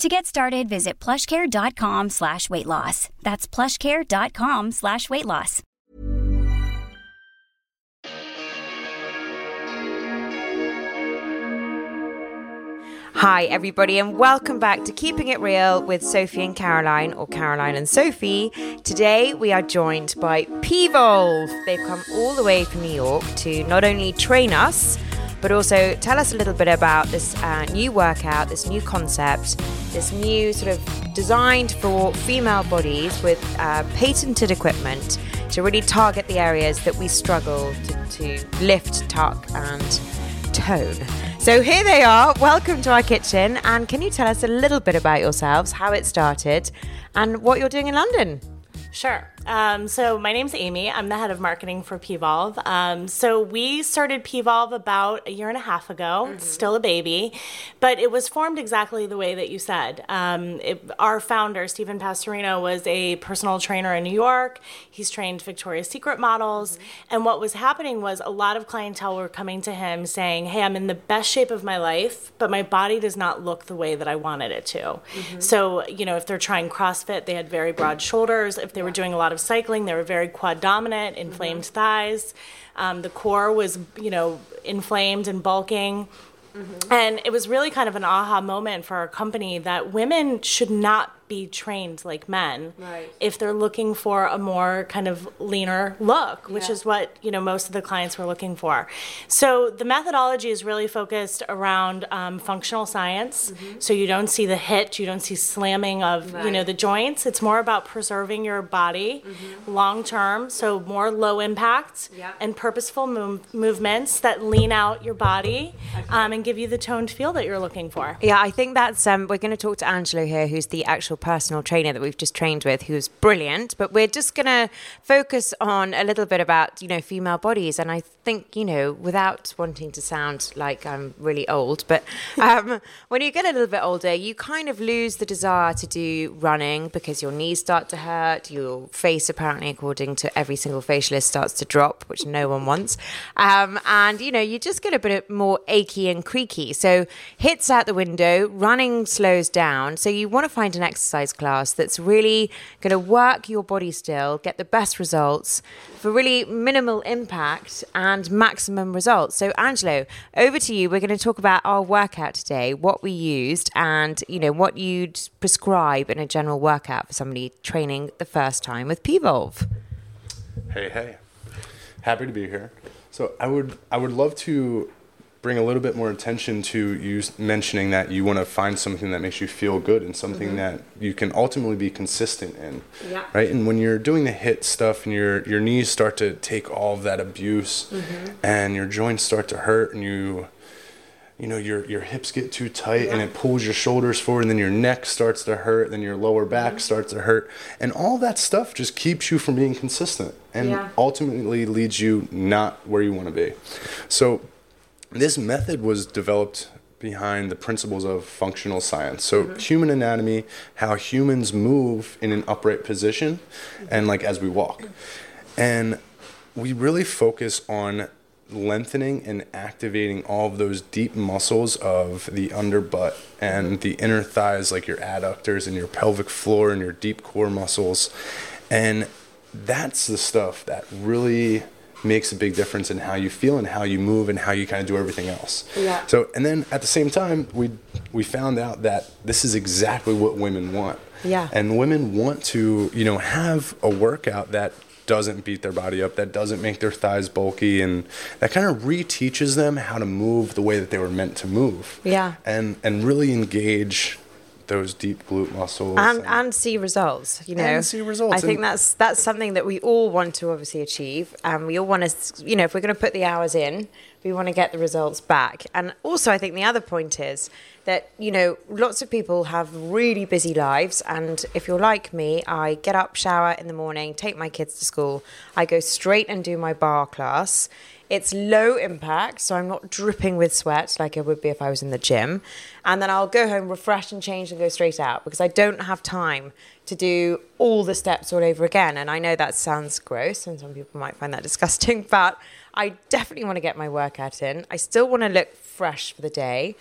To get started, visit plushcare.com slash weight loss. That's plushcare.com slash weight loss. Hi, everybody, and welcome back to Keeping It Real with Sophie and Caroline, or Caroline and Sophie. Today, we are joined by P-Volve. They've come all the way from New York to not only train us, but also tell us a little bit about this uh, new workout, this new concept, this new sort of designed for female bodies with uh, patented equipment to really target the areas that we struggle to, to lift, tuck, and tone. So here they are. Welcome to our kitchen. And can you tell us a little bit about yourselves, how it started, and what you're doing in London? Sure. Um, so my name's Amy. I'm the head of marketing for P-Volve. Um, so we started P-Volve about a year and a half ago. Mm-hmm. It's still a baby, but it was formed exactly the way that you said. Um, it, our founder, Stephen Pasterino, was a personal trainer in New York. He's trained Victoria's Secret models. Mm-hmm. And what was happening was a lot of clientele were coming to him saying, Hey, I'm in the best shape of my life, but my body does not look the way that I wanted it to. Mm-hmm. So, you know, if they're trying CrossFit, they had very broad shoulders. If they were doing a lot of cycling. They were very quad dominant, inflamed mm-hmm. thighs. Um, the core was, you know, inflamed and bulking. Mm-hmm. And it was really kind of an aha moment for our company that women should not be trained like men right. if they're looking for a more kind of leaner look, which yeah. is what you know most of the clients were looking for. So the methodology is really focused around um, functional science. Mm-hmm. So you don't see the HIIT, you don't see slamming of right. you know the joints. It's more about preserving your body mm-hmm. long term. So more low impact yeah. and purposeful move- movements that lean out your body okay. um, and give you the toned feel that you're looking for. Yeah, I think that's. Um, we're going to talk to Angelo here, who's the actual personal trainer that we've just trained with, who's brilliant. But we're just going to focus on a little bit about, you know, female bodies. And I think, you know, without wanting to sound like I'm really old, but um, when you get a little bit older, you kind of lose the desire to do running because your knees start to hurt. Your face, apparently, according to every single facialist, starts to drop, which no one wants. Um, and, you know, you just get a bit more achy and creaky. So HIIT's out the window, running slows down. So you want to find an exercise class that's really going to work your body still, get the best results for really minimal impact and maximum results. So, Angelo, over to you. We're going to talk about our workout today, what we used, and you know what you'd prescribe in a general workout for somebody training the first time with P-Volve. Hey, hey, happy to be here. So, I would I would love to bring a little bit more attention to you mentioning that you want to find something that makes you feel good and something mm-hmm. that you can ultimately be consistent in yeah. right and when you're doing the HIIT stuff and your your knees start to take all of that abuse mm-hmm. and your joints start to hurt and you you know your your hips get too tight yeah. and it pulls your shoulders forward and then your neck starts to hurt then your lower back mm-hmm. starts to hurt and all that stuff just keeps you from being consistent and yeah. ultimately leads you not where you want to be so this method was developed behind the principles of functional science. So mm-hmm. human anatomy, how humans move in an upright position and like as we walk. And we really focus on lengthening and activating all of those deep muscles of the under butt and the inner thighs like your adductors and your pelvic floor and your deep core muscles. And that's the stuff that really makes a big difference in how you feel and how you move and how you kind of do everything else. Yeah. So and then at the same time we we found out that this is exactly what women want. Yeah. And women want to, you know, have a workout that doesn't beat their body up, that doesn't make their thighs bulky, and that kind of reteaches them how to move the way that they were meant to move. Yeah. And and really engage those deep glute muscles. and, and see results you know And see results, i think that's that's something that we all want to obviously achieve and we all want to you know if we're going to put the hours in we want to get the results back and also i think the other point is that you know lots of people have really busy lives and if you're like me i get up shower in the morning take my kids to school i go straight and do my bar class it's low impact, so I'm not dripping with sweat like I would be if I was in the gym. And then I'll go home, refresh and change and go straight out because I don't have time to do all the steps all over again. And I know that sounds gross and some people might find that disgusting, but I definitely want to get my workout in. I still want to look fresh for the day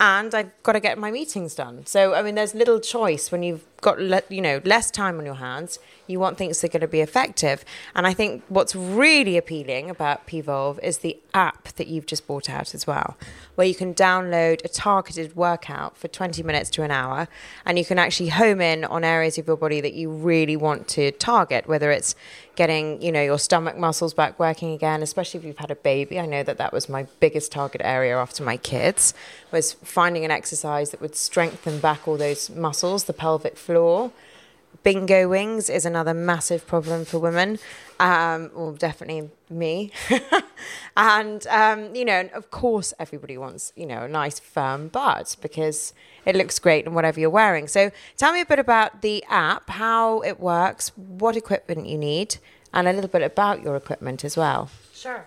and I've got to get my meetings done. So I mean, there's little choice when you've got le- you know less time on your hands. You want things that are going to be effective, and I think what's really appealing about Pvolve is the app that you've just brought out as well, where you can download a targeted workout for 20 minutes to an hour, and you can actually home in on areas of your body that you really want to target, whether it's getting you know your stomach muscles back working again especially if you've had a baby i know that that was my biggest target area after my kids was finding an exercise that would strengthen back all those muscles the pelvic floor bingo wings is another massive problem for women. Um, well definitely me. And um, you know of course everybody wants you know a nice firm butt because it looks great in whatever you're wearing. So tell me a bit about the app how it works what equipment you need and a little bit about your equipment as well. Sure.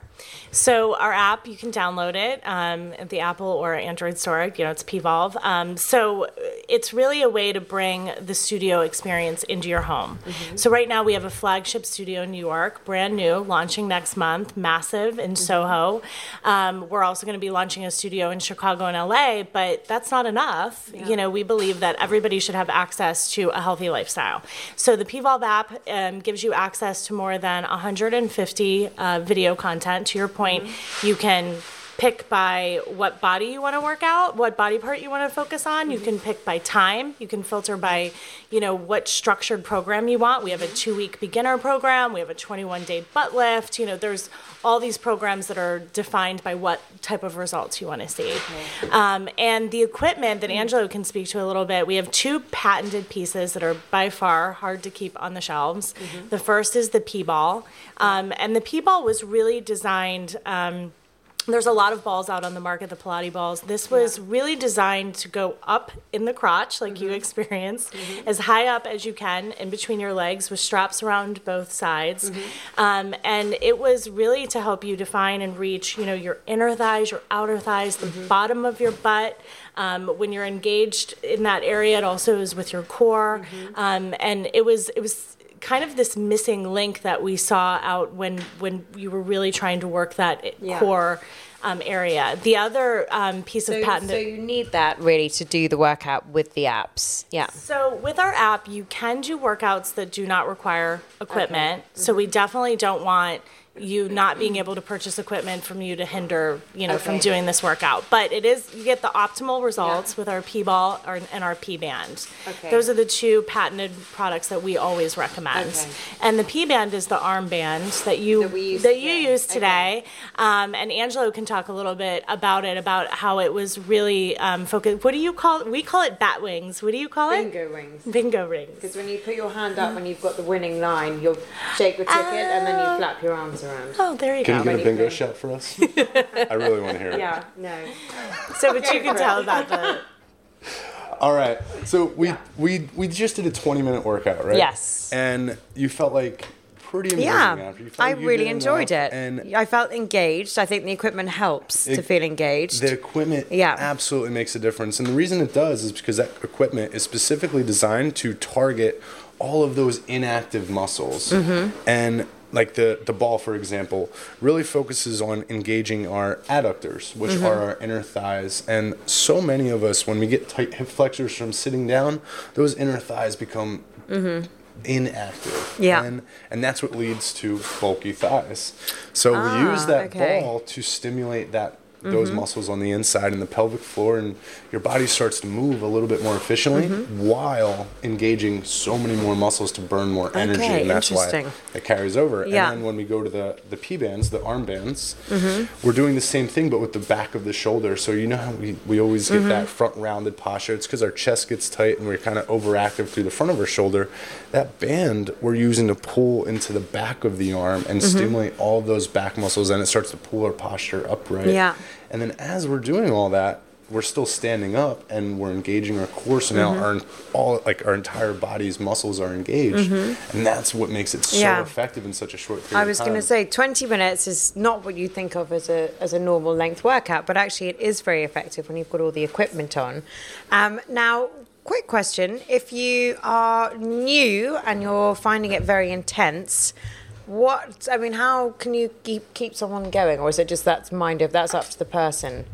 So our app, you can download it um, at the Apple or Android store. You know, it's Pvolve. Um, so it's really a way to bring the studio experience into your home. So right now we have a flagship studio in New York, brand new, launching next month, massive in Soho. Um, we're also going to be launching a studio in Chicago and LA, but that's not enough. You know, we believe that everybody should have access to a healthy lifestyle. So the Pvolve app um, gives you access to more than 150 uh, video content. To your point, you can pick by what body you want to work out, what body part you want to focus on. You can pick by time. You can filter by, you know, what structured program you want. We have a two-week beginner program. We have a 21-day butt lift. You know, there's all these programs that are defined by what type of results you want to see. Um, and the equipment that Angelo can speak to a little bit, we have two patented pieces that are by far hard to keep on the shelves. The first is the P-ball. Um, and the P-ball was really designed... Um, there's a lot of balls out on the market, the Pilates balls. This was really designed to go up in the crotch, like you experienced, as high up as you can in between your legs with straps around both sides. Um, and it was really to help you define and reach, you know, your inner thighs, your outer thighs, the bottom of your butt. Um, when you're engaged in that area, it also is with your core. Um, and it was, it was kind of this missing link that we saw out when when you were really trying to work that Yeah. core um, area. The other um, piece so, of patent. so you need that really to do the workout with the apps yeah So with our app, you can do workouts that do not require equipment. So Mm-hmm. we definitely don't want you not being able to purchase equipment from you to hinder you know from doing this workout. But it is you get the optimal results with our P ball or, and our P band. Okay. Those are the two patented products that we always recommend. Okay. And the P band is the arm band that you That use that you today. use today. Um, and Angelo can talk a little bit about it about how it was really um, focused. What do you call it? We call it bat wings. What do you call it? bingo rings Bingo rings. Because when you put your hand up when you've got the winning line, you'll shake the ticket and then you flap your arms around. Oh, there you go. Can you get a bingo Anything. shot for us? I really want to hear it. Yeah, no. So, but you can tell about the. All right. So we we we just did a 20 minute workout, right? Yes. And you felt like pretty amazing Yeah, after. You felt I like you really enjoyed it. And I felt engaged. I think the equipment helps to feel engaged. the equipment Yeah. absolutely makes a difference. And the reason it does is because that equipment is specifically designed to target all of those inactive muscles. Mm-hmm. And like the, the ball, for example, really focuses on engaging our adductors, which Mm-hmm. are our inner thighs. And so many of us, when we get tight hip flexors from sitting down, those inner thighs become inactive. Mm-hmm. Yeah. And, and that's what leads to bulky thighs. So we use Ah, that okay. ball to stimulate that those muscles on the inside and the pelvic floor, and your body starts to move a little bit more efficiently while engaging so many more muscles to burn more energy, Okay, and that's why it carries over. Yeah. And then when we go to the the P bands, the arm bands, Mm-hmm. we're doing the same thing, but with the back of the shoulder. So you know how we, we always get Mm-hmm. that front rounded posture. It's because our chest gets tight and we're kind of overactive through the front of our shoulder. That band we're using to pull into the back of the arm and Mm-hmm. stimulate all those back muscles, and it starts to pull our posture upright. Yeah. And then as we're doing all that, we're still standing up and we're engaging our core. So now Mm-hmm. our all like our entire body's muscles are engaged, and that's what makes it so Mm-hmm. Yeah. effective in such a short period. I was going to say 20 minutes is not what you think of as a as a normal length workout, but actually it is very effective when you've got all the equipment on. Um, now, quick question: If you are new and you're finding it very intense. What I mean, how can you keep keep someone going, or is it just that's mind of that's up to the person?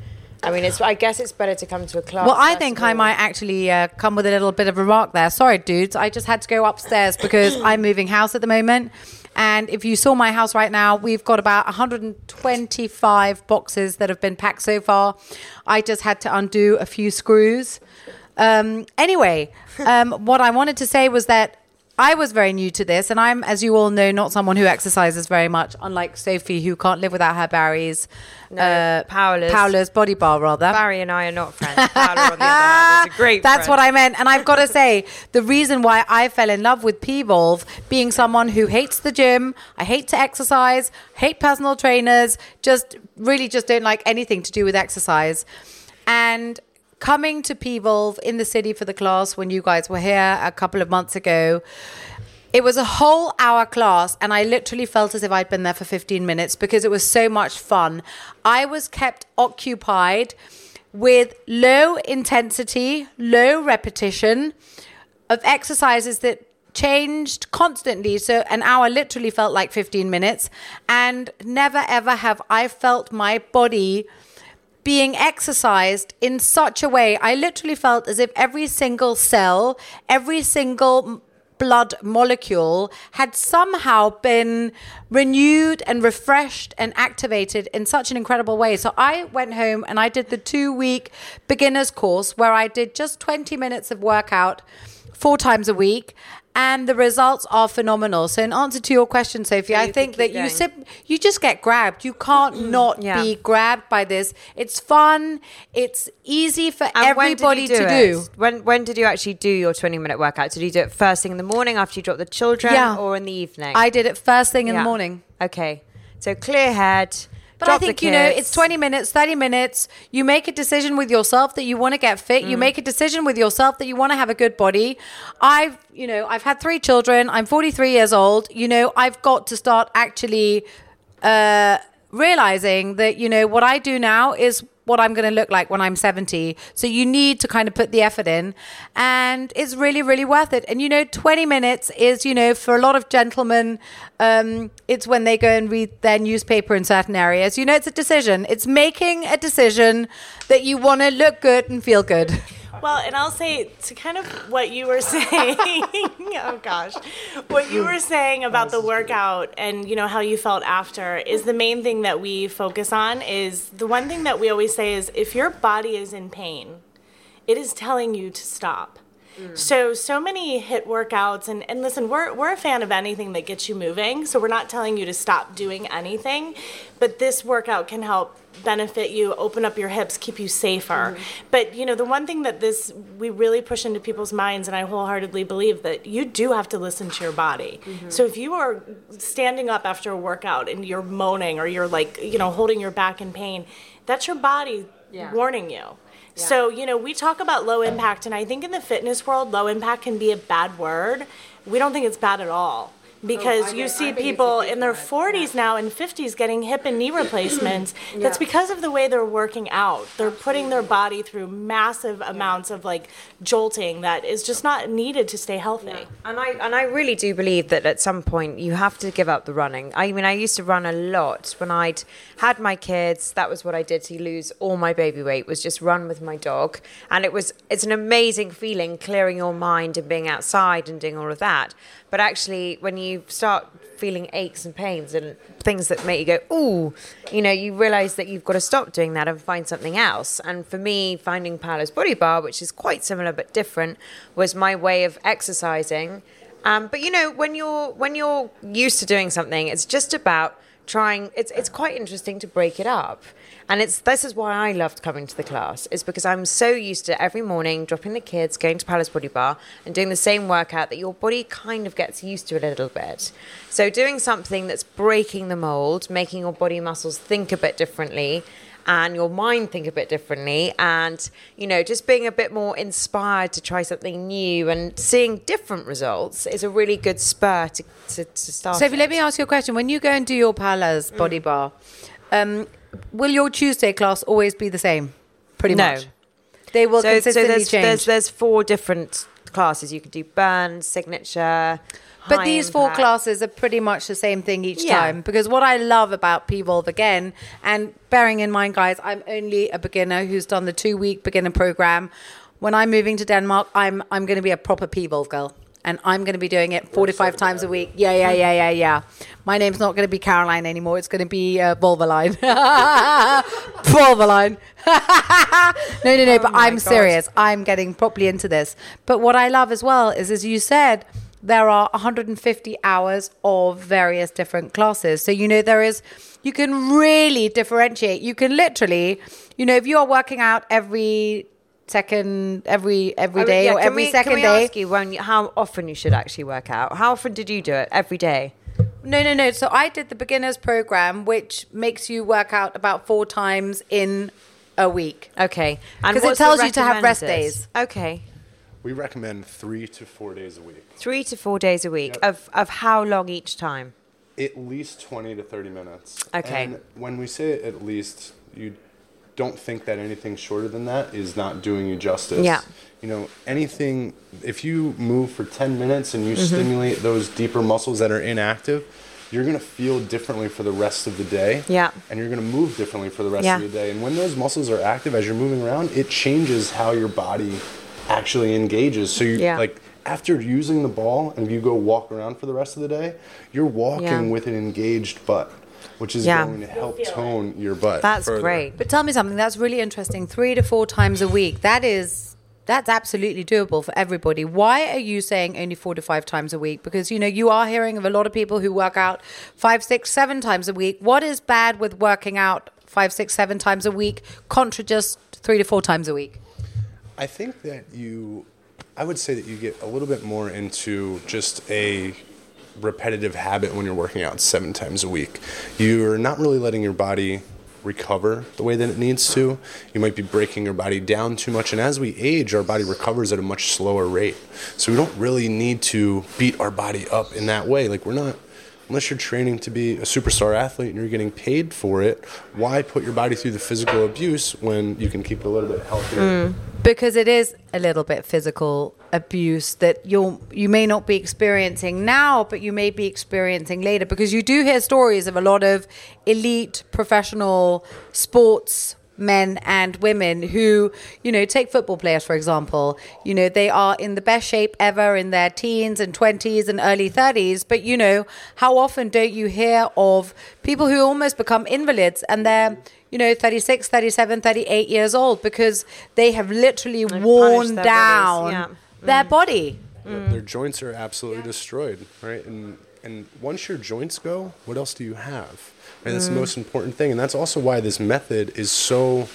I mean, it's. I guess it's better to come to a class. Well, I think I might actually uh, come with a little bit of a remark there. Sorry, dudes. I just had to go upstairs because I'm moving house at the moment. And if you saw my house right now, we've got about 125 boxes that have been packed so far. I just had to undo a few screws. Um, anyway, um, what I wanted to say was that I was very new to this, and I'm, as you all know, not someone who exercises very much, unlike Sophie, who can't live without her Barry's. No, uh, Paola's. Paola's Body Barre, rather. Barry and I are not friends. On the other hand, is a great. That's friend. what I meant. And I've got to say, the reason why I fell in love with P-Volve, being someone who hates the gym, I hate to exercise, hate personal trainers, just really just don't like anything to do with exercise. And coming to P-Volve in the city for the class when you guys were here a couple of months ago, it was a whole hour class, and I literally felt as if I'd been there for 15 minutes because it was so much fun. I was kept occupied with low intensity, low repetition of exercises that changed constantly. So an hour literally felt like 15 minutes. And never ever have I felt my body being exercised in such a way. I literally felt as if every single cell, every single blood molecule had somehow been renewed and refreshed and activated in such an incredible way. So I went home and I did the two week beginners course where I did just 20 minutes of workout four times a week. And the results are phenomenal. So, in answer to your question, Sophie, I think that you sim- you just get grabbed. You can't not Yeah. be grabbed by this. It's fun. It's easy for And when did you everybody to it? do. When when did you actually do your twenty minute workout? Did you do it first thing in the morning after you dropped the children, Yeah. or in the evening? I did it first thing in Yeah. the morning. Okay, so clear head. But I think, you know, it's 20 minutes, 30 minutes. You make a decision with yourself that you want to get fit. Mm. You make a decision with yourself that you want to have a good body. I've, you know, I've had three children. I'm 43 years old. You know, I've got to start actually uh, realizing that, you know, what I do now is what I'm going to look like when I'm 70. So you need to kind of put the effort in and it's really, really worth it. And, you know, 20 minutes is, you know, for a lot of gentlemen, um, it's when they go and read their newspaper in certain areas. You know, it's a decision. It's making a decision that you want to look good and feel good. Well, and I'll say to kind of what you were saying. oh gosh, what you were saying about the workout and you know how you felt after is the main thing that we focus on. Is the one thing that we always say is if your body is in pain, it is telling you to stop. So so many HIIT workouts and, and listen, we're we're a fan of anything that gets you moving. So we're not telling you to stop doing anything, but this workout can help benefit you, open up your hips, keep you safer. Mm-hmm. But you know, the one thing that this we really push into people's minds and I wholeheartedly believe that you do have to listen to your body. Mm-hmm. So if you are standing up after a workout and you're moaning or you're like, you know, holding your back in pain, that's your body warning you. So, you know, we talk about low impact, and I think in the fitness world, low impact can be a bad word. We don't think it's bad at all. Oh, because you see people in their 40s now and 50s getting hip and knee replacements. That's because of the way they're working out. They're putting their body through massive amounts of like jolting that is just not needed to stay healthy. And I and I really do believe that at some point you have to give up the running. I mean, I used to run a lot when I'd had my kids. That was what I did to lose all my baby weight was just run with my dog, and it was it's an amazing feeling clearing your mind and being outside and doing all of that. But actually, when you start feeling aches and pains and things that make you go, ooh, you know, you realize that you've got to stop doing that and find something else. And for me, finding Paola's Body Barre, which is quite similar but different, was my way of exercising. Um, but you know, when you're when you're used to doing something, it's just about trying. It's it's quite interesting to break it up. And it's this is why I loved coming to the class is because I'm so used to every morning dropping the kids, going to Paola's Body Barre, and doing the same workout that your body kind of gets used to a little bit. So doing something that's breaking the mold, making your body muscles think a bit differently, and your mind think a bit differently, and you know just being a bit more inspired to try something new and seeing different results is a really good spur to to, to start. So, if you let me ask you a question. When you go and do your Paola's body Mm. bar, um, will your Tuesday class always be the same? Pretty No. much. They will so, so consistently there's, change. there's there's four different classes. You could do burn, signature. But high these four classes are pretty much the same thing each Yeah. time. Because what I love about P-Volve again, and bearing in mind, guys, I'm only a beginner who's done the two week beginner program. When I'm moving to Denmark, I'm I'm going to be a proper P-Volve girl. And I'm going to be doing it 45 times a week. Yeah, yeah, yeah, yeah, yeah. My name's not going to be Caroline anymore. It's going to be uh, Volvaline. Volvaline. no, no, no. but I'm God. serious. I'm getting properly into this. But what I love as well is, as you said, there are 150 hours of various different classes. So, you know, there is, you can really differentiate. You can literally, you know, if you are working out every second, every every day yeah, or every we, second can we day. ask you when, how often you should actually work out? How often did you do it? Every day. No, no, no. So I did the beginners program, which makes you work out about four times in a week. Okay. because it tells you to have rest days. Okay. We recommend three to four days a week. Three to four days a week. Yep. Of of how long each time? At least 20 to 30 minutes. Okay. And when we say at least, you don't think that anything shorter than that is not doing you justice. Yeah. You know, anything, if you move for 10 minutes and you Mm-hmm. stimulate those deeper muscles that are inactive, you're going to feel differently for the rest of the day. Yeah. And you're going to move differently for the rest Yeah. of the day. And when those muscles are active as you're moving around, it changes how your body actually engages. So you Yeah. like after using the ball and you go walk around for the rest of the day, you're walking Yeah. with an engaged butt, which is Yeah. going to help tone your butt. That's further. great. But tell me something that's really interesting. Three to four times a week. That is that's absolutely doable for everybody. Why are you saying only four to five times a week? Because you know you are hearing of a lot of people who work out five, six, seven times a week. What is bad with working out five, six, seven times a week contra just three to four times a week? I think that you, I would say that you get a little bit more into just a repetitive habit when you're working out seven times a week. You're not really letting your body recover the way that it needs to. You might be breaking your body down too much. And as we age, our body recovers at a much slower rate. So we don't really need to beat our body up in that way. Like we're not. Unless you're training to be a superstar athlete and you're getting paid for it, why put your body through the physical abuse when you can keep it a little bit healthier? Hmm. because it is a little bit physical abuse that you you may not be experiencing now but you may be experiencing later because you do hear stories of a lot of elite professional sports men and women who you know take football players for example you know they are in the best shape ever in their teens and 20s and early 30s but you know how often don't you hear of people who almost become invalids and they're you know 36 37 38 years old because they have literally punished worn their down yeah. their mm. body Their- mm. Their joints are absolutely destroyed, right? And and once your joints go, what else do you have? Right? That's the mm. most important thing, and that's also why this method is so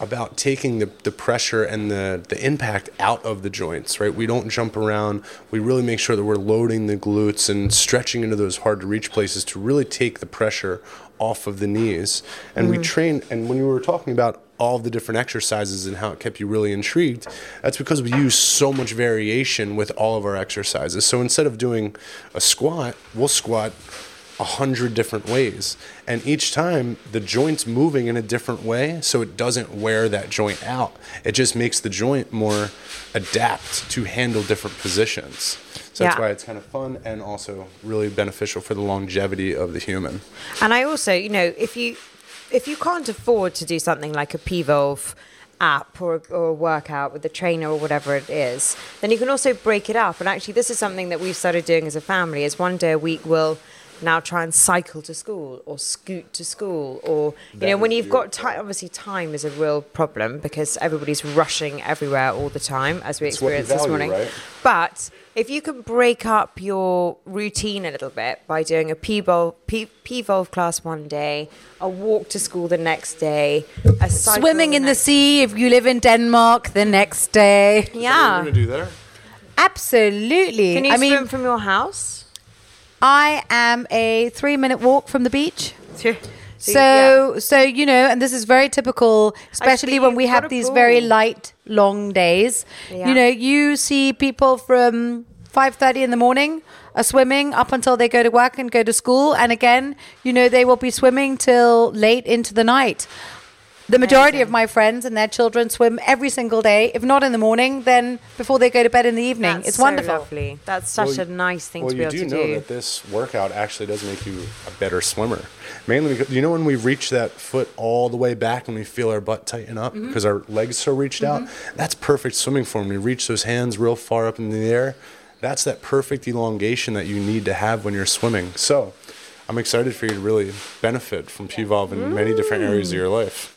about taking the, the pressure and the, the impact out of the joints, right? We don't jump around. We really make sure that we're loading the glutes and stretching into those hard to reach places to really take the pressure off of the knees. And we mm. train, and when we were talking about all the different exercises and how it kept you really intrigued, that's because we use so much variation with all of our exercises. So instead of doing a squat, we'll squat a hundred different ways. And each time the joint's moving in a different way, so it doesn't wear that joint out. It just makes the joint more adapt to handle different positions. So that's Yeah. why it's kind of fun and also really beneficial for the longevity of the human. And I also, you know, if you if you can't afford to do something like a P-Volve app or, or a workout with a trainer or whatever it is, then you can also break it up. And actually, this is something that we've started doing as a family. Is one day a week we'll now try and cycle to school or scoot to school or you That know when is you've got beautiful. time obviously time is a real problem because everybody's rushing everywhere all the time as we It's what you experienced this morning right? but if you can break up your routine a little bit by doing a P-Volve, P- P-Volve class one day, a walk to school the next day, a cycle Swimming in the sea if you live in Denmark the next day. What are Yeah. you gonna do there? Absolutely. Can you I swim mean, from your house? I am a three minute walk from the beach. So, So, so you know, and this is very typical, especially when we have these very light, long days. Yeah. You know, you see people from five thirty in the morning are swimming up until they go to work and go to school, and again, you know, they will be swimming till late into the night. The majority of my friends and their children swim every single day. If not in the morning, then before they go to bed in the evening. That's it's so wonderful. lovely. That's such Well, a nice thing well, to be you able do to know do. that this workout actually does make you a better swimmer. Mainly because you know when we reach that foot all the way back and we feel our butt tighten up Mm-hmm. because our legs so reached out. That's perfect swimming form. We reach those hands real far up in the air. That's that perfect elongation that you need to have when you're swimming. So, I'm excited for you to really benefit from P-Volve in many different areas of your life.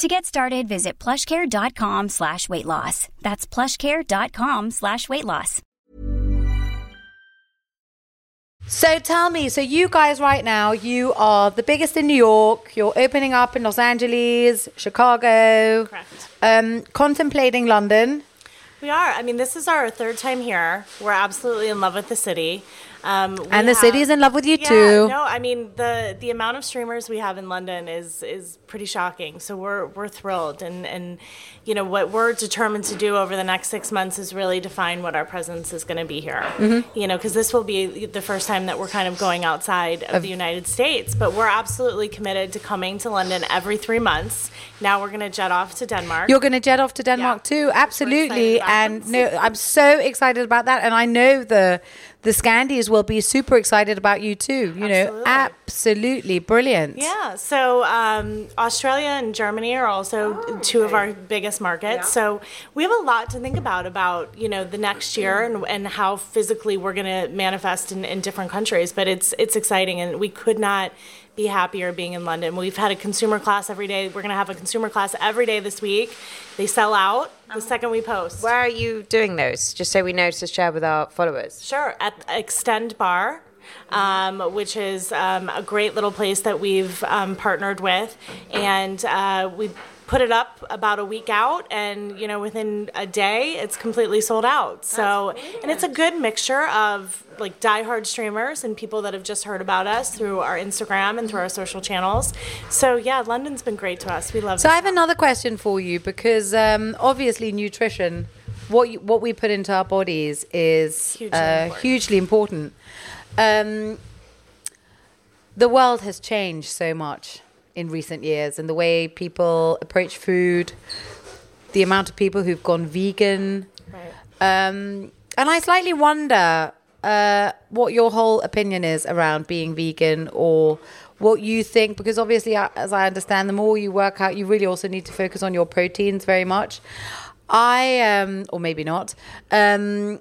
To get started, visit plushcare.com slash weight loss. That's plushcare.com slash weight loss. So tell me, so you guys right now, you are the biggest in New York. You're opening up in Los Angeles, Chicago. Correct. Um, contemplating London. We are. I mean, this is our third time here. We're absolutely in love with the city. Um, And the city is in love with you yeah, too. No, I mean the the amount of streamers we have in London is is pretty shocking. So we're we're thrilled, and and you know what we're determined to do over the next six months is really define what our presence is going to be here. Mm-hmm. You know, because this will be the first time that we're kind of going outside of the United States. But we're absolutely committed to coming to London every three months. Now we're going to jet off to Denmark. You're going to jet off to Denmark Yeah. too, absolutely. And no, I'm so excited about that. And I know the the Scandies will be super excited about you too. You know, Absolutely. absolutely brilliant. Yeah, so um, Australia and Germany are also oh, two of our biggest markets. So we have a lot to think about about you know the next year and, and how physically we're going to manifest in, in different countries. But it's it's exciting, and we could not be happier being in London. We've had a consumer class every day. We're going to have a consumer class every day this week. They sell out the oh. second we post. Where are you doing those? Just so we know to share with our followers. Sure, at Extend Bar, um, which is um, a great little place that we've um, partnered with, and uh, we put it up about a week out, and you know within a day it's completely sold out. So, and it's a good mixture of like diehard streamers and people that have just heard about us through our Instagram and through our social channels. So yeah, London's been great to us. We love. It. So I have another question for you because um, obviously nutrition, what you, what we put into our bodies is Hugely uh, important. hugely important. Um, the world has changed so much in recent years, and the way people approach food, the amount of people who've gone vegan. Right. Um, and I slightly wonder uh, what your whole opinion is around being vegan or what you think, because obviously, uh, as I understand, the more you work out, you really also need to focus on your proteins very much. I, um, or maybe not, um,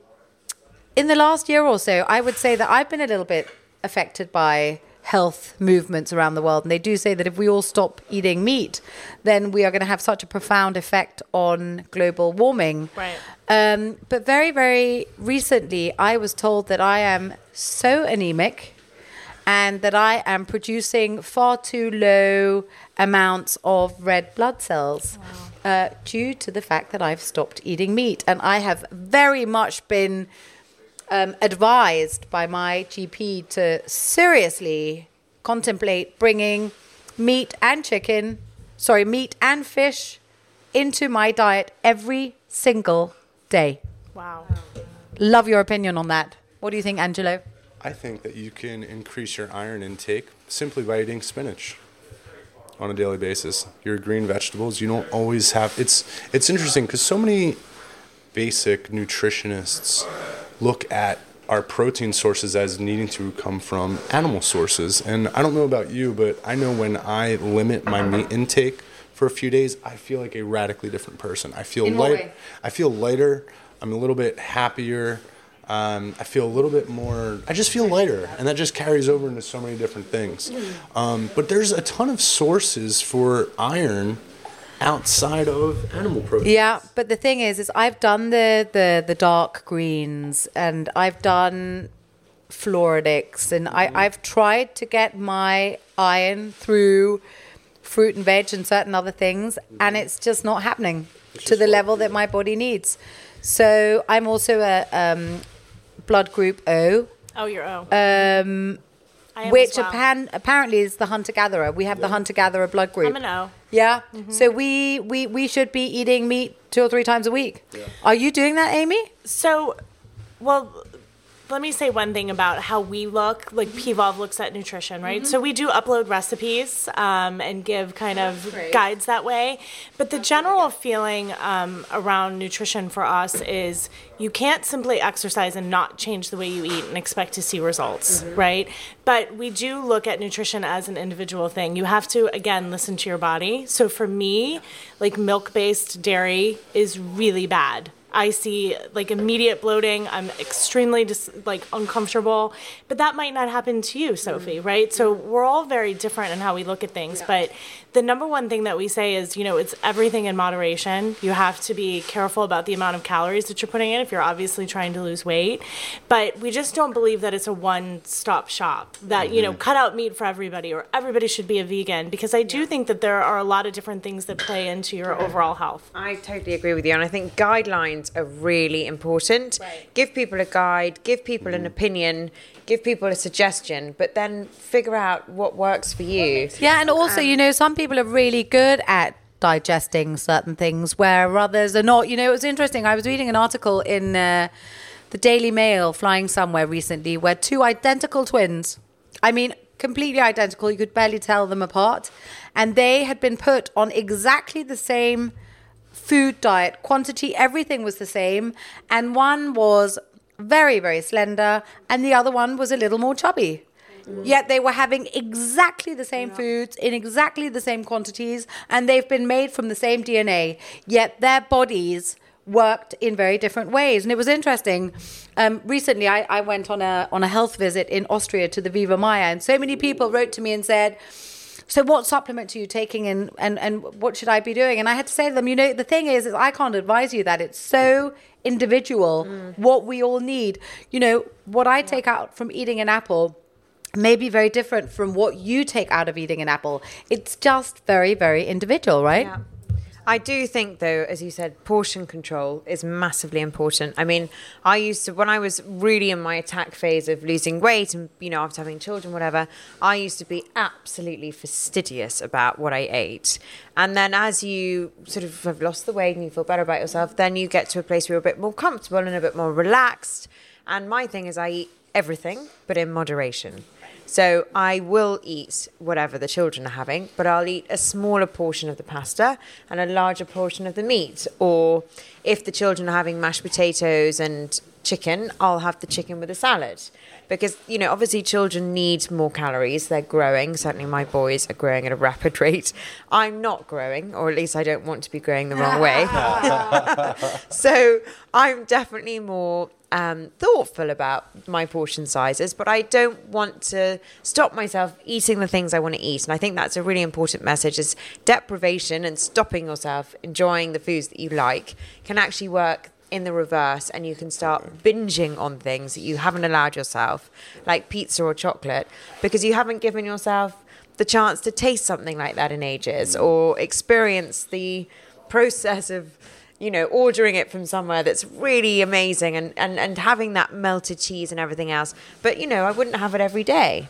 in the last year or so, I would say that I've been a little bit affected by health movements around the world. And they do say that if we all stop eating meat, then we are going to have such a profound effect on global warming. Right. Um, but very, very recently, I was told that I am so anemic and that I am producing far too low amounts of red blood cells uh, due to the fact that I've stopped eating meat. And I have very much been um, advised by my GP to seriously contemplate bringing meat and chicken, sorry, meat and fish into my diet every single day. Wow. Love your opinion on that. What do you think, Angelo? I think that you can increase your iron intake simply by eating spinach on a daily basis. Your green vegetables, you don't always have. It's it's interesting because so many basic nutritionists look at our protein sources as needing to come from animal sources. And I don't know about you, but I know when I limit my meat intake for a few days, I feel like a radically different person. I feel light. I feel lighter. I'm a little bit happier. Um, I feel a little bit more. I just feel lighter, and that just carries over into so many different things. Um, but there's a ton of sources for iron outside of animal protein. Yeah, but the thing is, is I've done the the the dark greens and I've done Floradix and I I've tried to get my iron through fruit and veg and certain other things, and it's just not happening to the level that my body needs. So I'm also a um, blood group O, Oh, you're O. um, I am which as well. appan- apparently is the hunter gatherer. We have the hunter gatherer blood group. I'm an O. Yeah. Mm-hmm. So we, we we should be eating meat two or three times a week. Are you doing that, Amy? So, well, let me say one thing about how we look. Like Pvolve looks at nutrition, right? So we do upload recipes um, and give kind of guides that way. But the general feeling um, around nutrition for us is you can't simply exercise and not change the way you eat and expect to see results, right? But we do look at nutrition as an individual thing. You have to again listen to your body. So for me, like milk-based dairy is really bad. I see like immediate bloating. I'm extremely dis- like uncomfortable, but that might not happen to you, Sophie, right? So we're all very different in how we look at things. But the number one thing that we say is, you know, it's everything in moderation. You have to be careful about the amount of calories that you're putting in if you're obviously trying to lose weight. But we just don't believe that it's a one-stop shop. That you know, mm-hmm. cut out meat for everybody or everybody should be a vegan because I do think that there are a lot of different things that play into your overall health. I totally agree with you, and I think guidelines are really important. Give people a guide, give people an mm. opinion, give people a suggestion, but then figure out what works for you. Yeah, and also, um, you know, some people are really good at digesting certain things where others are not. You know, it was interesting. I was reading an article in uh, the Daily Mail flying somewhere recently where two identical twins, I mean, completely identical, you could barely tell them apart, and they had been put on exactly the same food diet, quantity, everything was the same. And one was very, very slender, and the other one was a little more chubby. Yet they were having exactly the same foods in exactly the same quantities, and they've been made from the same DNA. Yet their bodies worked in very different ways, and it was interesting. Um, recently, I, I went on a on a health visit in Austria to the Viva Mayr, and so many people wrote to me and said, so what supplement are you taking and, and, and what should I be doing? And I had to say to them, you know, the thing is, is I can't advise you that. It's so individual what we all need. You know, what I take out from eating an apple may be very different from what you take out of eating an apple. It's just very, very individual, right? Yeah. I do think, though, as you said, portion control is massively important. I mean, I used to, when I was really in my attack phase of losing weight and, you know, after having children, whatever, I used to be absolutely fastidious about what I ate. And then as you sort of have lost the weight and you feel better about yourself, then you get to a place where you're a bit more comfortable and a bit more relaxed. And my thing is, I eat everything, but in moderation. So I will eat whatever the children are having, but I'll eat a smaller portion of the pasta and a larger portion of the meat. Or if the children are having mashed potatoes and chicken, I'll have the chicken with a salad. Because, you know, obviously children need more calories. They're growing. Certainly my boys are growing at a rapid rate. I'm not growing, or at least I don't want to be growing the wrong way. so I'm definitely more um, thoughtful about my portion sizes, but I don't want to stop myself eating the things I want to eat. And I think that's a really important message is deprivation and stopping yourself enjoying the foods that you like can actually work in the reverse and you can start binging on things that you haven't allowed yourself, like pizza or chocolate, because you haven't given yourself the chance to taste something like that in ages or experience the process of you know ordering it from somewhere that's really amazing and, and and having that melted cheese and everything else. But you know i wouldn't have it every day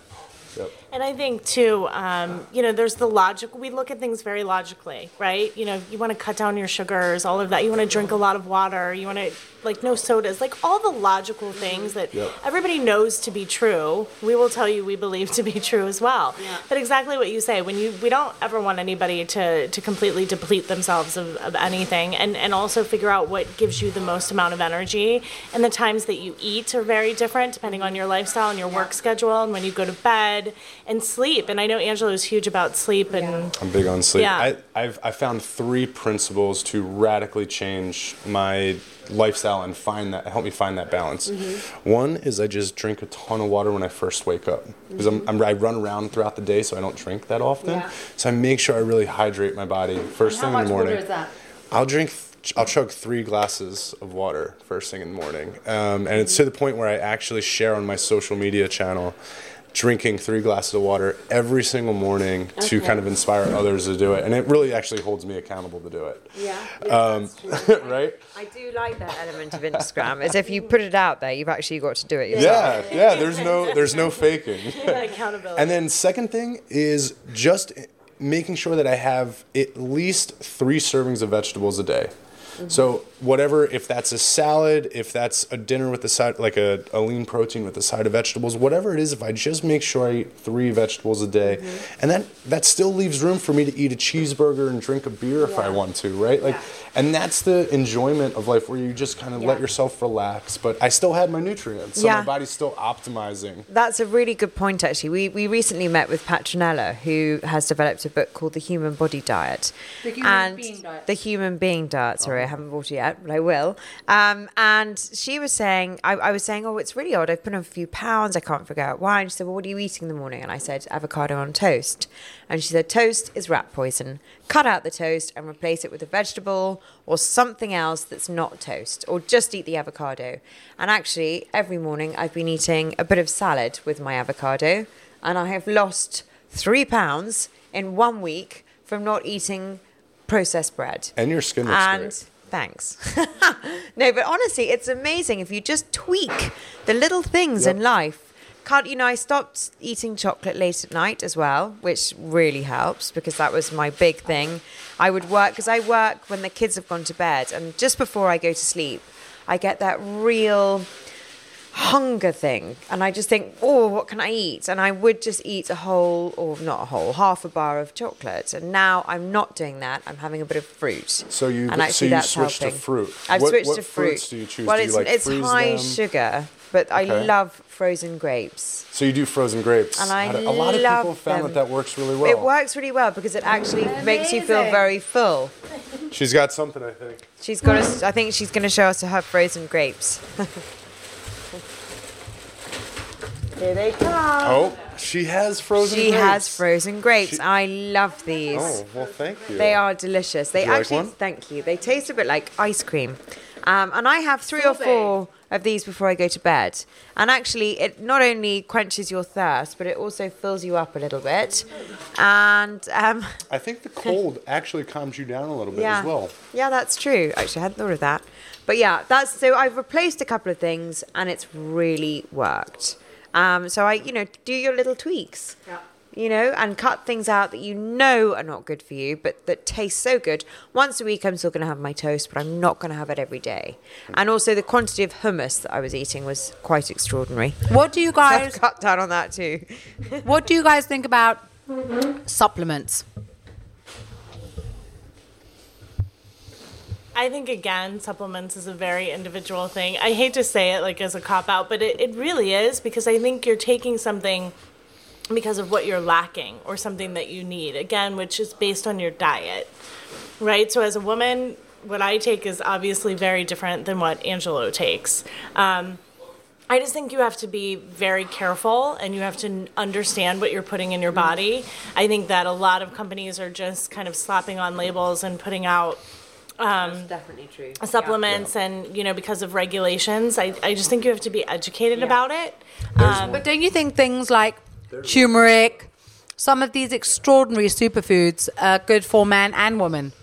And I think too, um, you know, there's the logic. We look at things very logically, right? You know, you want to cut down your sugars, all of that. You want to drink a lot of water. You want to like no sodas, like all the logical things that everybody knows to be true. We will tell you we believe to be true as well. But exactly what you say, when you we don't ever want anybody to to completely deplete themselves of, of anything, and and also figure out what gives you the most amount of energy. And the times that you eat are very different depending on your lifestyle and your work schedule, and when you go to bed and sleep. And I know Angela is huge about sleep and. I'm big on sleep. Yeah. I, I've I found three principles to radically change my lifestyle and find that help me find that balance. Mm-hmm. One is I just drink a ton of water when I first wake up because I'm, I'm I run around throughout the day, so I don't drink that often. Yeah. So I make sure I really hydrate my body first thing in the morning. I'll drink. I'll chug three glasses of water first thing in the morning, um, and it's to the point where I actually share on my social media channel, drinking three glasses of water every single morning to kind of inspire others to do it, and it really actually holds me accountable to do it. yeah Um, right? i do like that element of instagram as if you put it out there you've actually got to do it yourself Yeah, yeah. There's no, there's no faking. Accountability. And then second thing is just making sure that I have at least three servings of vegetables a day. So whatever, if that's a salad, if that's a dinner with the side, like a, a lean protein with the side of vegetables, whatever it is, if I just make sure I eat three vegetables a day, mm-hmm. and that that still leaves room for me to eat a cheeseburger and drink a beer if I want to, right? Like, and that's the enjoyment of life where you just kind of let yourself relax, but I still had my nutrients, so Yeah. my body's still optimizing. That's a really good point, actually. We, we recently met with Petronella, who has developed a book called The Human Body Diet. The Human and Being Diet. The Human Being Diet. Sorry, oh. I haven't bought it yet, but I will. Um, and she was saying, I, I was saying, oh, it's really odd. I've put on a few pounds. I can't figure out why. And she said, well, what are you eating in the morning? And I said, avocado on toast. And she said, toast is rat poison. Cut out the toast and replace it with a vegetable or something else that's not toast, or just eat the avocado. And actually, every morning I've been eating a bit of salad with my avocado, and I have lost three pounds in one week from not eating processed bread. And your skin looks and great. Thanks. no, but honestly, it's amazing if you just tweak the little things in life. Can't you know? I stopped eating chocolate late at night as well, which really helps because that was my big thing. I would work because I work when the kids have gone to bed, and just before I go to sleep, I get that real hunger thing and i just think oh what can i eat and i would just eat a whole or not a whole half a bar of chocolate and now i'm not doing that i'm having a bit of fruit So you- and so you that's switched to fruit. i've What- switched what to fruit fruits do you choose? well Do you, it's, like, it's high them? sugar but i love frozen grapes So you do frozen grapes. and I How do- a lot of people found them. that that works really well. it works really well because it actually makes you feel very full She's got something, I think. she's got us i think she's going to show us her frozen grapes here they come Oh, she has frozen She grapes. has frozen grapes. She- I love these. Oh, well, thank you. They are delicious. They you like actually, one? thank you. They taste a bit like ice cream. Um, and I have three or four of these before I go to bed. And actually, it not only quenches your thirst, but it also fills you up a little bit. And um, I think the cold actually calms you down a little bit yeah, as well. yeah, that's true. Actually, I hadn't thought of that. But yeah, that's so I've replaced a couple of things, and it's really worked. Um, so I, you know, do your little tweaks. you know, and cut things out that you know are not good for you, but that taste so good. Once a week, I'm still going to have my toast, but I'm not going to have it every day. And also, the quantity of hummus that I was eating was quite extraordinary. What do you I've guys cut down on that too. What do you guys think about supplements? I think again, supplements is a very individual thing. I hate to say it like as a cop out, but it, it really is because I think you're taking something because of what you're lacking or something that you need, again, which is based on your diet, right? So as a woman, what I take is obviously very different than what Angelo takes. Um, I just think you have to be very careful and you have to understand what you're putting in your body. I think that a lot of companies are just kind of slapping on labels and putting out definitely true. supplements and you know because of regulations I, I just think you have to be educated about it um, But don't you think things like turmeric, some of these extraordinary superfoods are good for man and woman?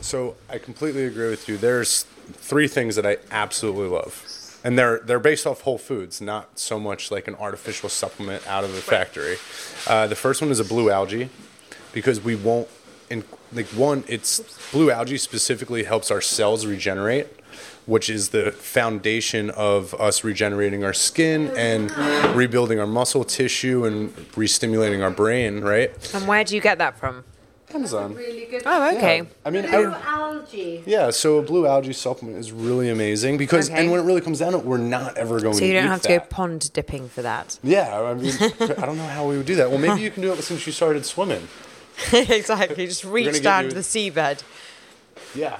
So I completely agree with you. There's three things that I absolutely love. And they're they're based off whole foods, not so much like an artificial supplement out of the factory. Uh, the first one is a blue algae, because we won't. In, like one, it's blue algae specifically helps our cells regenerate, which is the foundation of us regenerating our skin and rebuilding our muscle tissue and re-stimulating our brain. Right? And where do you get that from? Amazon. Oh, okay. I mean, I, yeah. So a blue algae supplement is really amazing because, Okay. and when it really comes down to it, we're not ever going. To So you don't eat have to go pond dipping for that. Yeah, I mean, I don't know how we would do that. Well, maybe you can do it since you started swimming. exactly. Just reach down to the seabed. Yeah.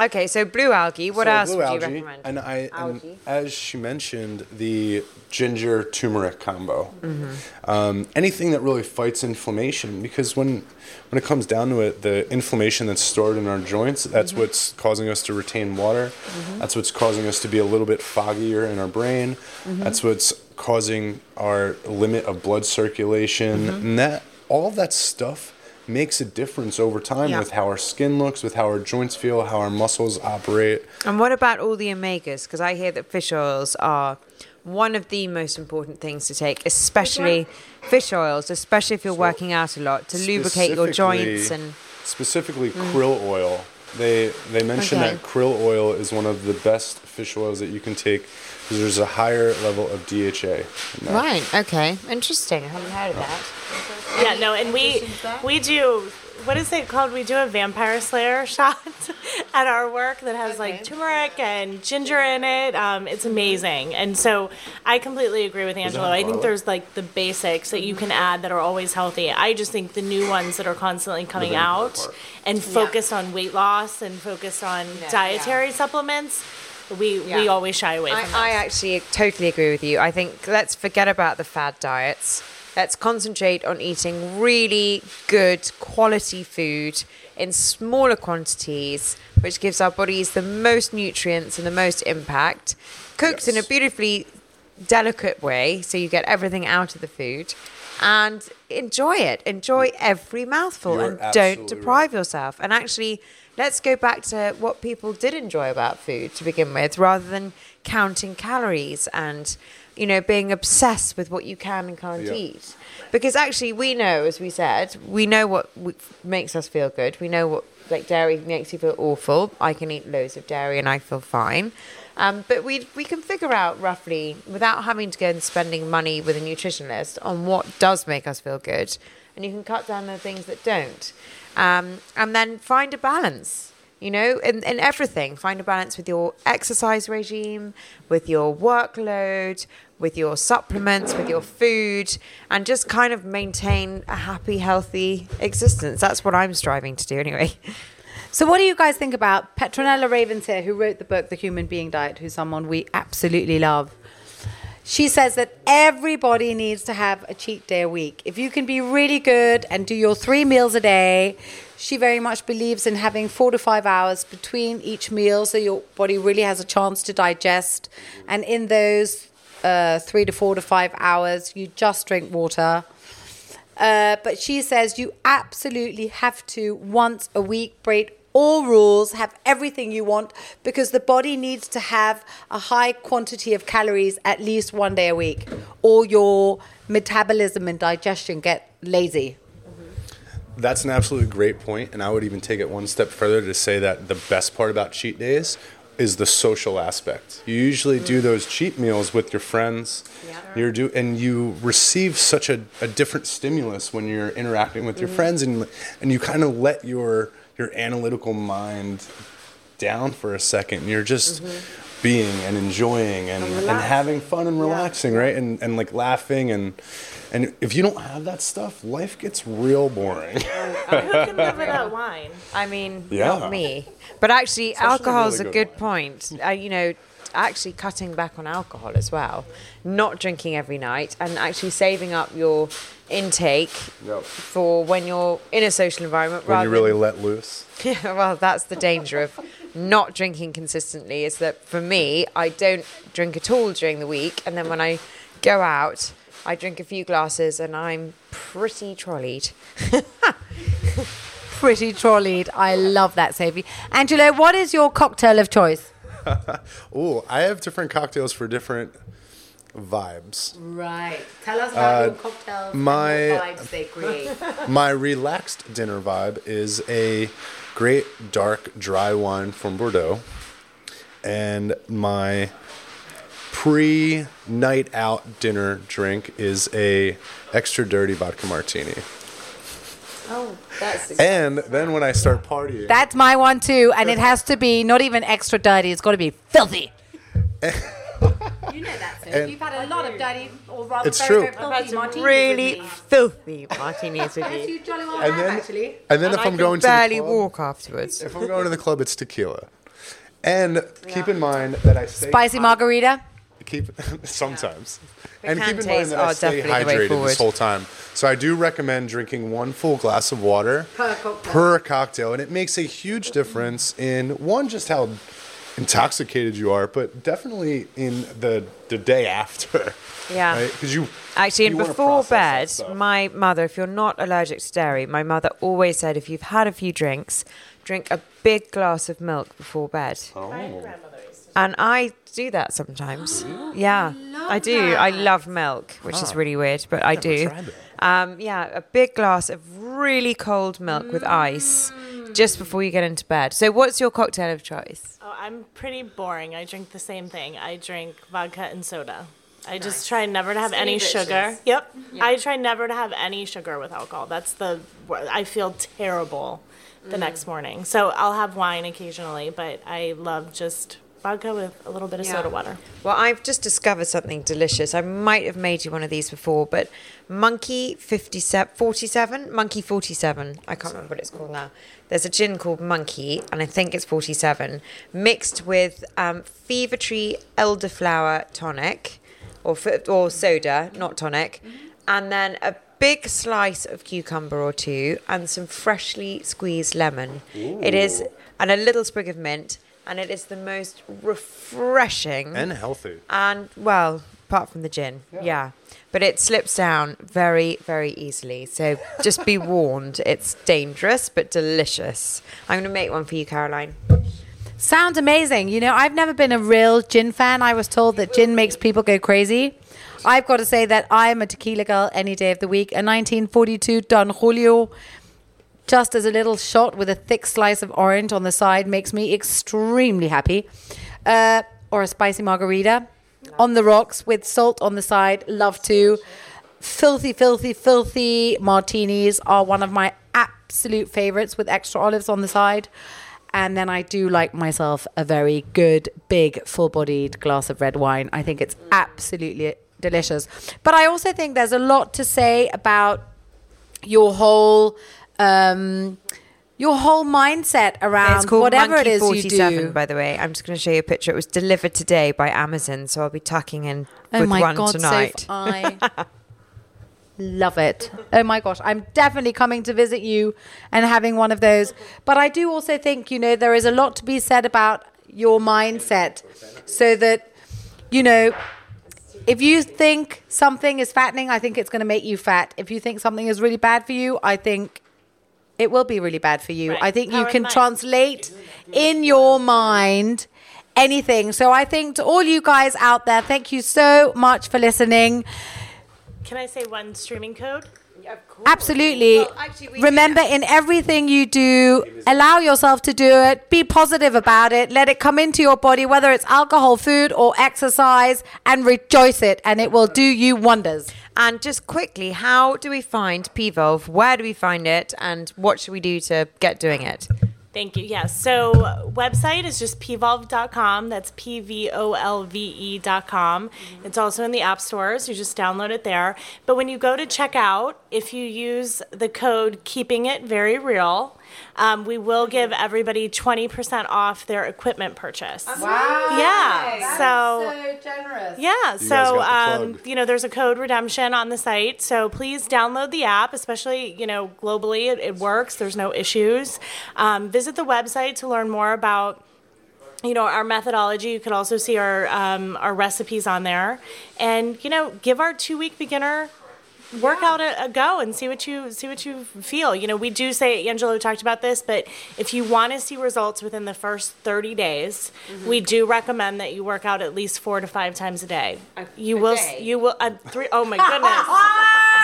Okay, so blue algae. What So else would algae, you recommend? And I, and as she mentioned, the ginger turmeric combo. Mm-hmm. Um, anything that really fights inflammation, because when when it comes down to it, the inflammation that's stored in our joints, that's Mm-hmm. what's causing us to retain water. That's what's causing us to be a little bit foggier in our brain. Mm-hmm. That's what's causing our limit of blood circulation, Mm-hmm. and that all that stuff makes a difference over time Yeah. with how our skin looks, with how our joints feel, how our muscles operate. And what about all the omegas? Because I hear that fish oils are one of the most important things to take, especially fish oils, especially if you're working out a lot to lubricate your joints and. specifically mm. krill oil. They they mention Okay. that krill oil is one of the best fish oils that you can take because there's a higher level of DHA. Right. Okay. Interesting. I haven't heard of that. yeah no and we we do what is it called we do a vampire slayer shot at our work that has like turmeric and ginger in it um, it's amazing and so i completely agree with angelo i think there's like the basics that you can add that are always healthy i just think the new ones that are constantly coming out and focused on weight loss and focused on dietary supplements we we always shy away from I. I actually totally agree with you. I think let's forget about the fad diets. Let's concentrate on eating really good quality food in smaller quantities, which gives our bodies the most nutrients and the most impact, cooked in a beautifully delicate way, so you get everything out of the food. And enjoy it. Enjoy every mouthful You're and don't deprive yourself. And actually, let's go back to what people did enjoy about food to begin with, rather than counting calories and, you know, being obsessed with what you can and can't Yeah. eat. Because actually, we know, as we said, we know what makes us feel good. We know what, like, dairy makes you feel awful. I can eat loads of dairy and I feel fine. Um, but we we can figure out roughly without having to go and spending money with a nutritionist on what does make us feel good, and you can cut down the things that don't, um, and then find a balance. You know, in, in everything, find a balance with your exercise regime, with your workload, with your supplements, with your food, and just kind of maintain a happy, healthy existence. That's what I'm striving to do, anyway. So, what do you guys think about Petronella Ravenshear, who wrote the book The Human Being Diet, who's someone we absolutely love? She says that everybody needs to have a cheat day a week. If you can be really good and do your three meals a day, she very much believes in having four to five hours between each meal so your body really has a chance to digest. And in those uh, three to four to five hours, you just drink water. Uh, but she says you absolutely have to once a week break all rules, have everything you want because the body needs to have a high quantity of calories at least one day a week, or your metabolism and digestion get lazy. That's an absolutely great point, and I would even take it one step further to say that the best part about cheat days is the social aspect. You usually do mm. those cheat meals with your friends. Yeah. You're do and you receive such a, a different stimulus when you're interacting with your mm. friends and and you kind of let your your analytical mind down for a second. and You're just being and enjoying and, and, having fun and relaxing, right? And and like laughing and and if you don't have that stuff, life gets real boring. Who can live without wine? I mean, Yeah. not me. But actually, alcohol is really a good good point. Uh, you know, actually cutting back on alcohol as well, not drinking every night, and actually saving up your intake Yep. for when you're in a social environment. when rather you really than- let loose. Yeah, well, that's the danger of not drinking consistently. Is that for me, I don't drink at all during the week, and then when I go out, I drink a few glasses, and I'm pretty trolleyed. Pretty trolleyed. I love that, Sophie. Angelo, what is your cocktail of choice? Oh, I have different cocktails for different vibes. Right. Tell us about uh, your cocktails my- vibes they create. My relaxed dinner vibe is a great dark dry wine from Bordeaux, and my pre night out dinner drink is a extra dirty vodka martini. Oh, that's And then when I start partying, That's my one too, and it has to be not even extra dirty. It's got to be filthy. you know that, Sophie. And- You've had a lot of dirty, or rather, It's very, true. very filthy martinis really with me. filthy martinis with Yes, you. you jolly well and then actually. and then if I I'm can going to barely the club, walk afterwards. if I'm going to the club, it's tequila. And keep in mind that I stay Spicy margarita. Keep sometimes and keep in Bacantes mind that I are stay definitely hydrated this whole time so i do recommend drinking one full glass of water Per cocktail. per cocktail and it makes a huge difference in one just how intoxicated you are but definitely in the the day after Yeah. because you Actually, and you wanna before bed, my mother, if you're not allergic to dairy, my mother always said if you've had a few drinks, drink a big glass of milk before bed. Oh. And I do that sometimes. yeah, I do. I love milk, which is really weird, but I do. tried Um, yeah, a big glass of really cold milk with ice just before you get into bed. So, what's your cocktail of choice? Oh, I'm pretty boring. I drink the same thing. I drink vodka and soda. I just try never to have any sugar. Yep. I try never to have any sugar with alcohol. That's the I feel terrible the next morning. So I'll have wine occasionally, but I love just vodka with a little bit of soda water. Well, I've just discovered something delicious. I might have made you one of these before, but Monkey 57, 47, Monkey 47. I can't remember what it's called now. There's a gin called Monkey, and I think it's 47, mixed with um, Fever Tree elderflower tonic, or, or soda, not tonic, and then a big slice of cucumber or two, and some freshly squeezed lemon. It is, and a little sprig of mint. And it is the most refreshing and healthy and well, apart from the gin, yeah. But it slips down very, very easily. So just be warned, it's dangerous but delicious. I'm going to make one for you, Caroline. Sounds amazing. You know, I've never been a real gin fan. I was told that gin makes people go crazy. I've got to say that I'm a tequila girl any day of the week. A 1942 Don Julio, just as a little shot with a thick slice of orange on the side, makes me extremely happy. Uh, or a spicy margarita on the rocks with salt on the side. Love to. Filthy, filthy, filthy martinis are one of my absolute favorites with extra olives on the side. And then I do like myself a very good, big, full bodied glass of red wine. I think it's absolutely delicious. But I also think there's a lot to say about your whole. Um, your whole mindset around it's called whatever Monkey it is 47, you do. by the way. I'm just going to show you a picture. It was delivered today by Amazon, so I'll be tucking in Oh with my one god, tonight. I love it. Oh my gosh, I'm definitely coming to visit you and having one of those. But I do also think, you know, there is a lot to be said about your mindset so that you know, if you think something is fattening, I think it's going to make you fat. If you think something is really bad for you, I think It will be really bad for you. Right. I think you Power of can translate in your mind anything. So I think to all you guys out there, thank you so much for listening. Can I say one streaming code? Absolutely. actually, we Remember, in everything you do, allow yourself to do it. Be positive about it. Let it come into your body, whether it's alcohol, food, or exercise, and rejoice it, and it will do you wonders. And just quickly, how do we find Pvolve? Where do we find it? And what should we do to get doing it? Thank you. Yes. So website is just pvolve.com. That's P V O L V E.com. Mm-hmm. It's also in the app stores. You just download it there. But when you go to checkout, if you use the code keeping it very real, um, we will give everybody 20% off their equipment purchase. Wow. Yeah. So generous. yeah, guys so um, you know, there's a code redemption on the site. So please download the app, especially you know globally, it, it works. There's no issues. Um, visit the website to learn more about you know our methodology. You could also see our um, our recipes on there, and you know, give our two week beginner workout a, a go and see what you see what you feel. You know, we do say Angelo talked about this, but if you want to see results within the first 30 days, we do recommend that you work out at least 4 to 5 times a day. you will s- you will uh, three oh my goodness.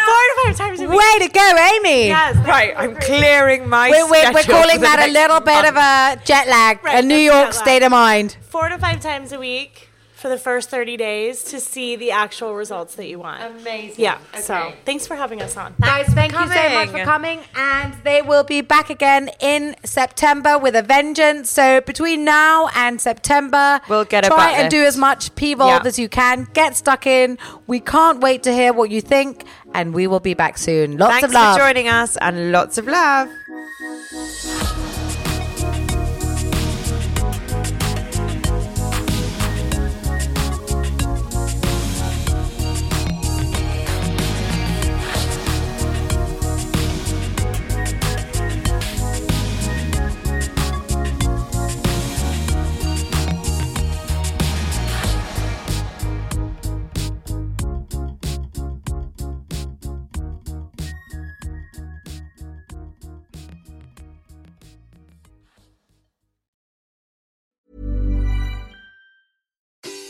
4 to 5 times a week. Way to go, Amy. Yes, Right, I'm clearing my. We're, we're, we're calling that a next little bit of a jet lag, Right, a New York state of mind. 4 to 5 times a week for the first 30 days to see the actual results that you want. Amazing. Yeah. So, thanks for having us on. Guys, thank you so much for coming. coming. And they will be back again in September with a vengeance. So between now and September, We'll get a try and do as much Pvolve Yeah. as you can. Get stuck in. We can't wait to hear what you think. And we will be back soon. Lots Thanks of love. Thanks for joining us and lots of love.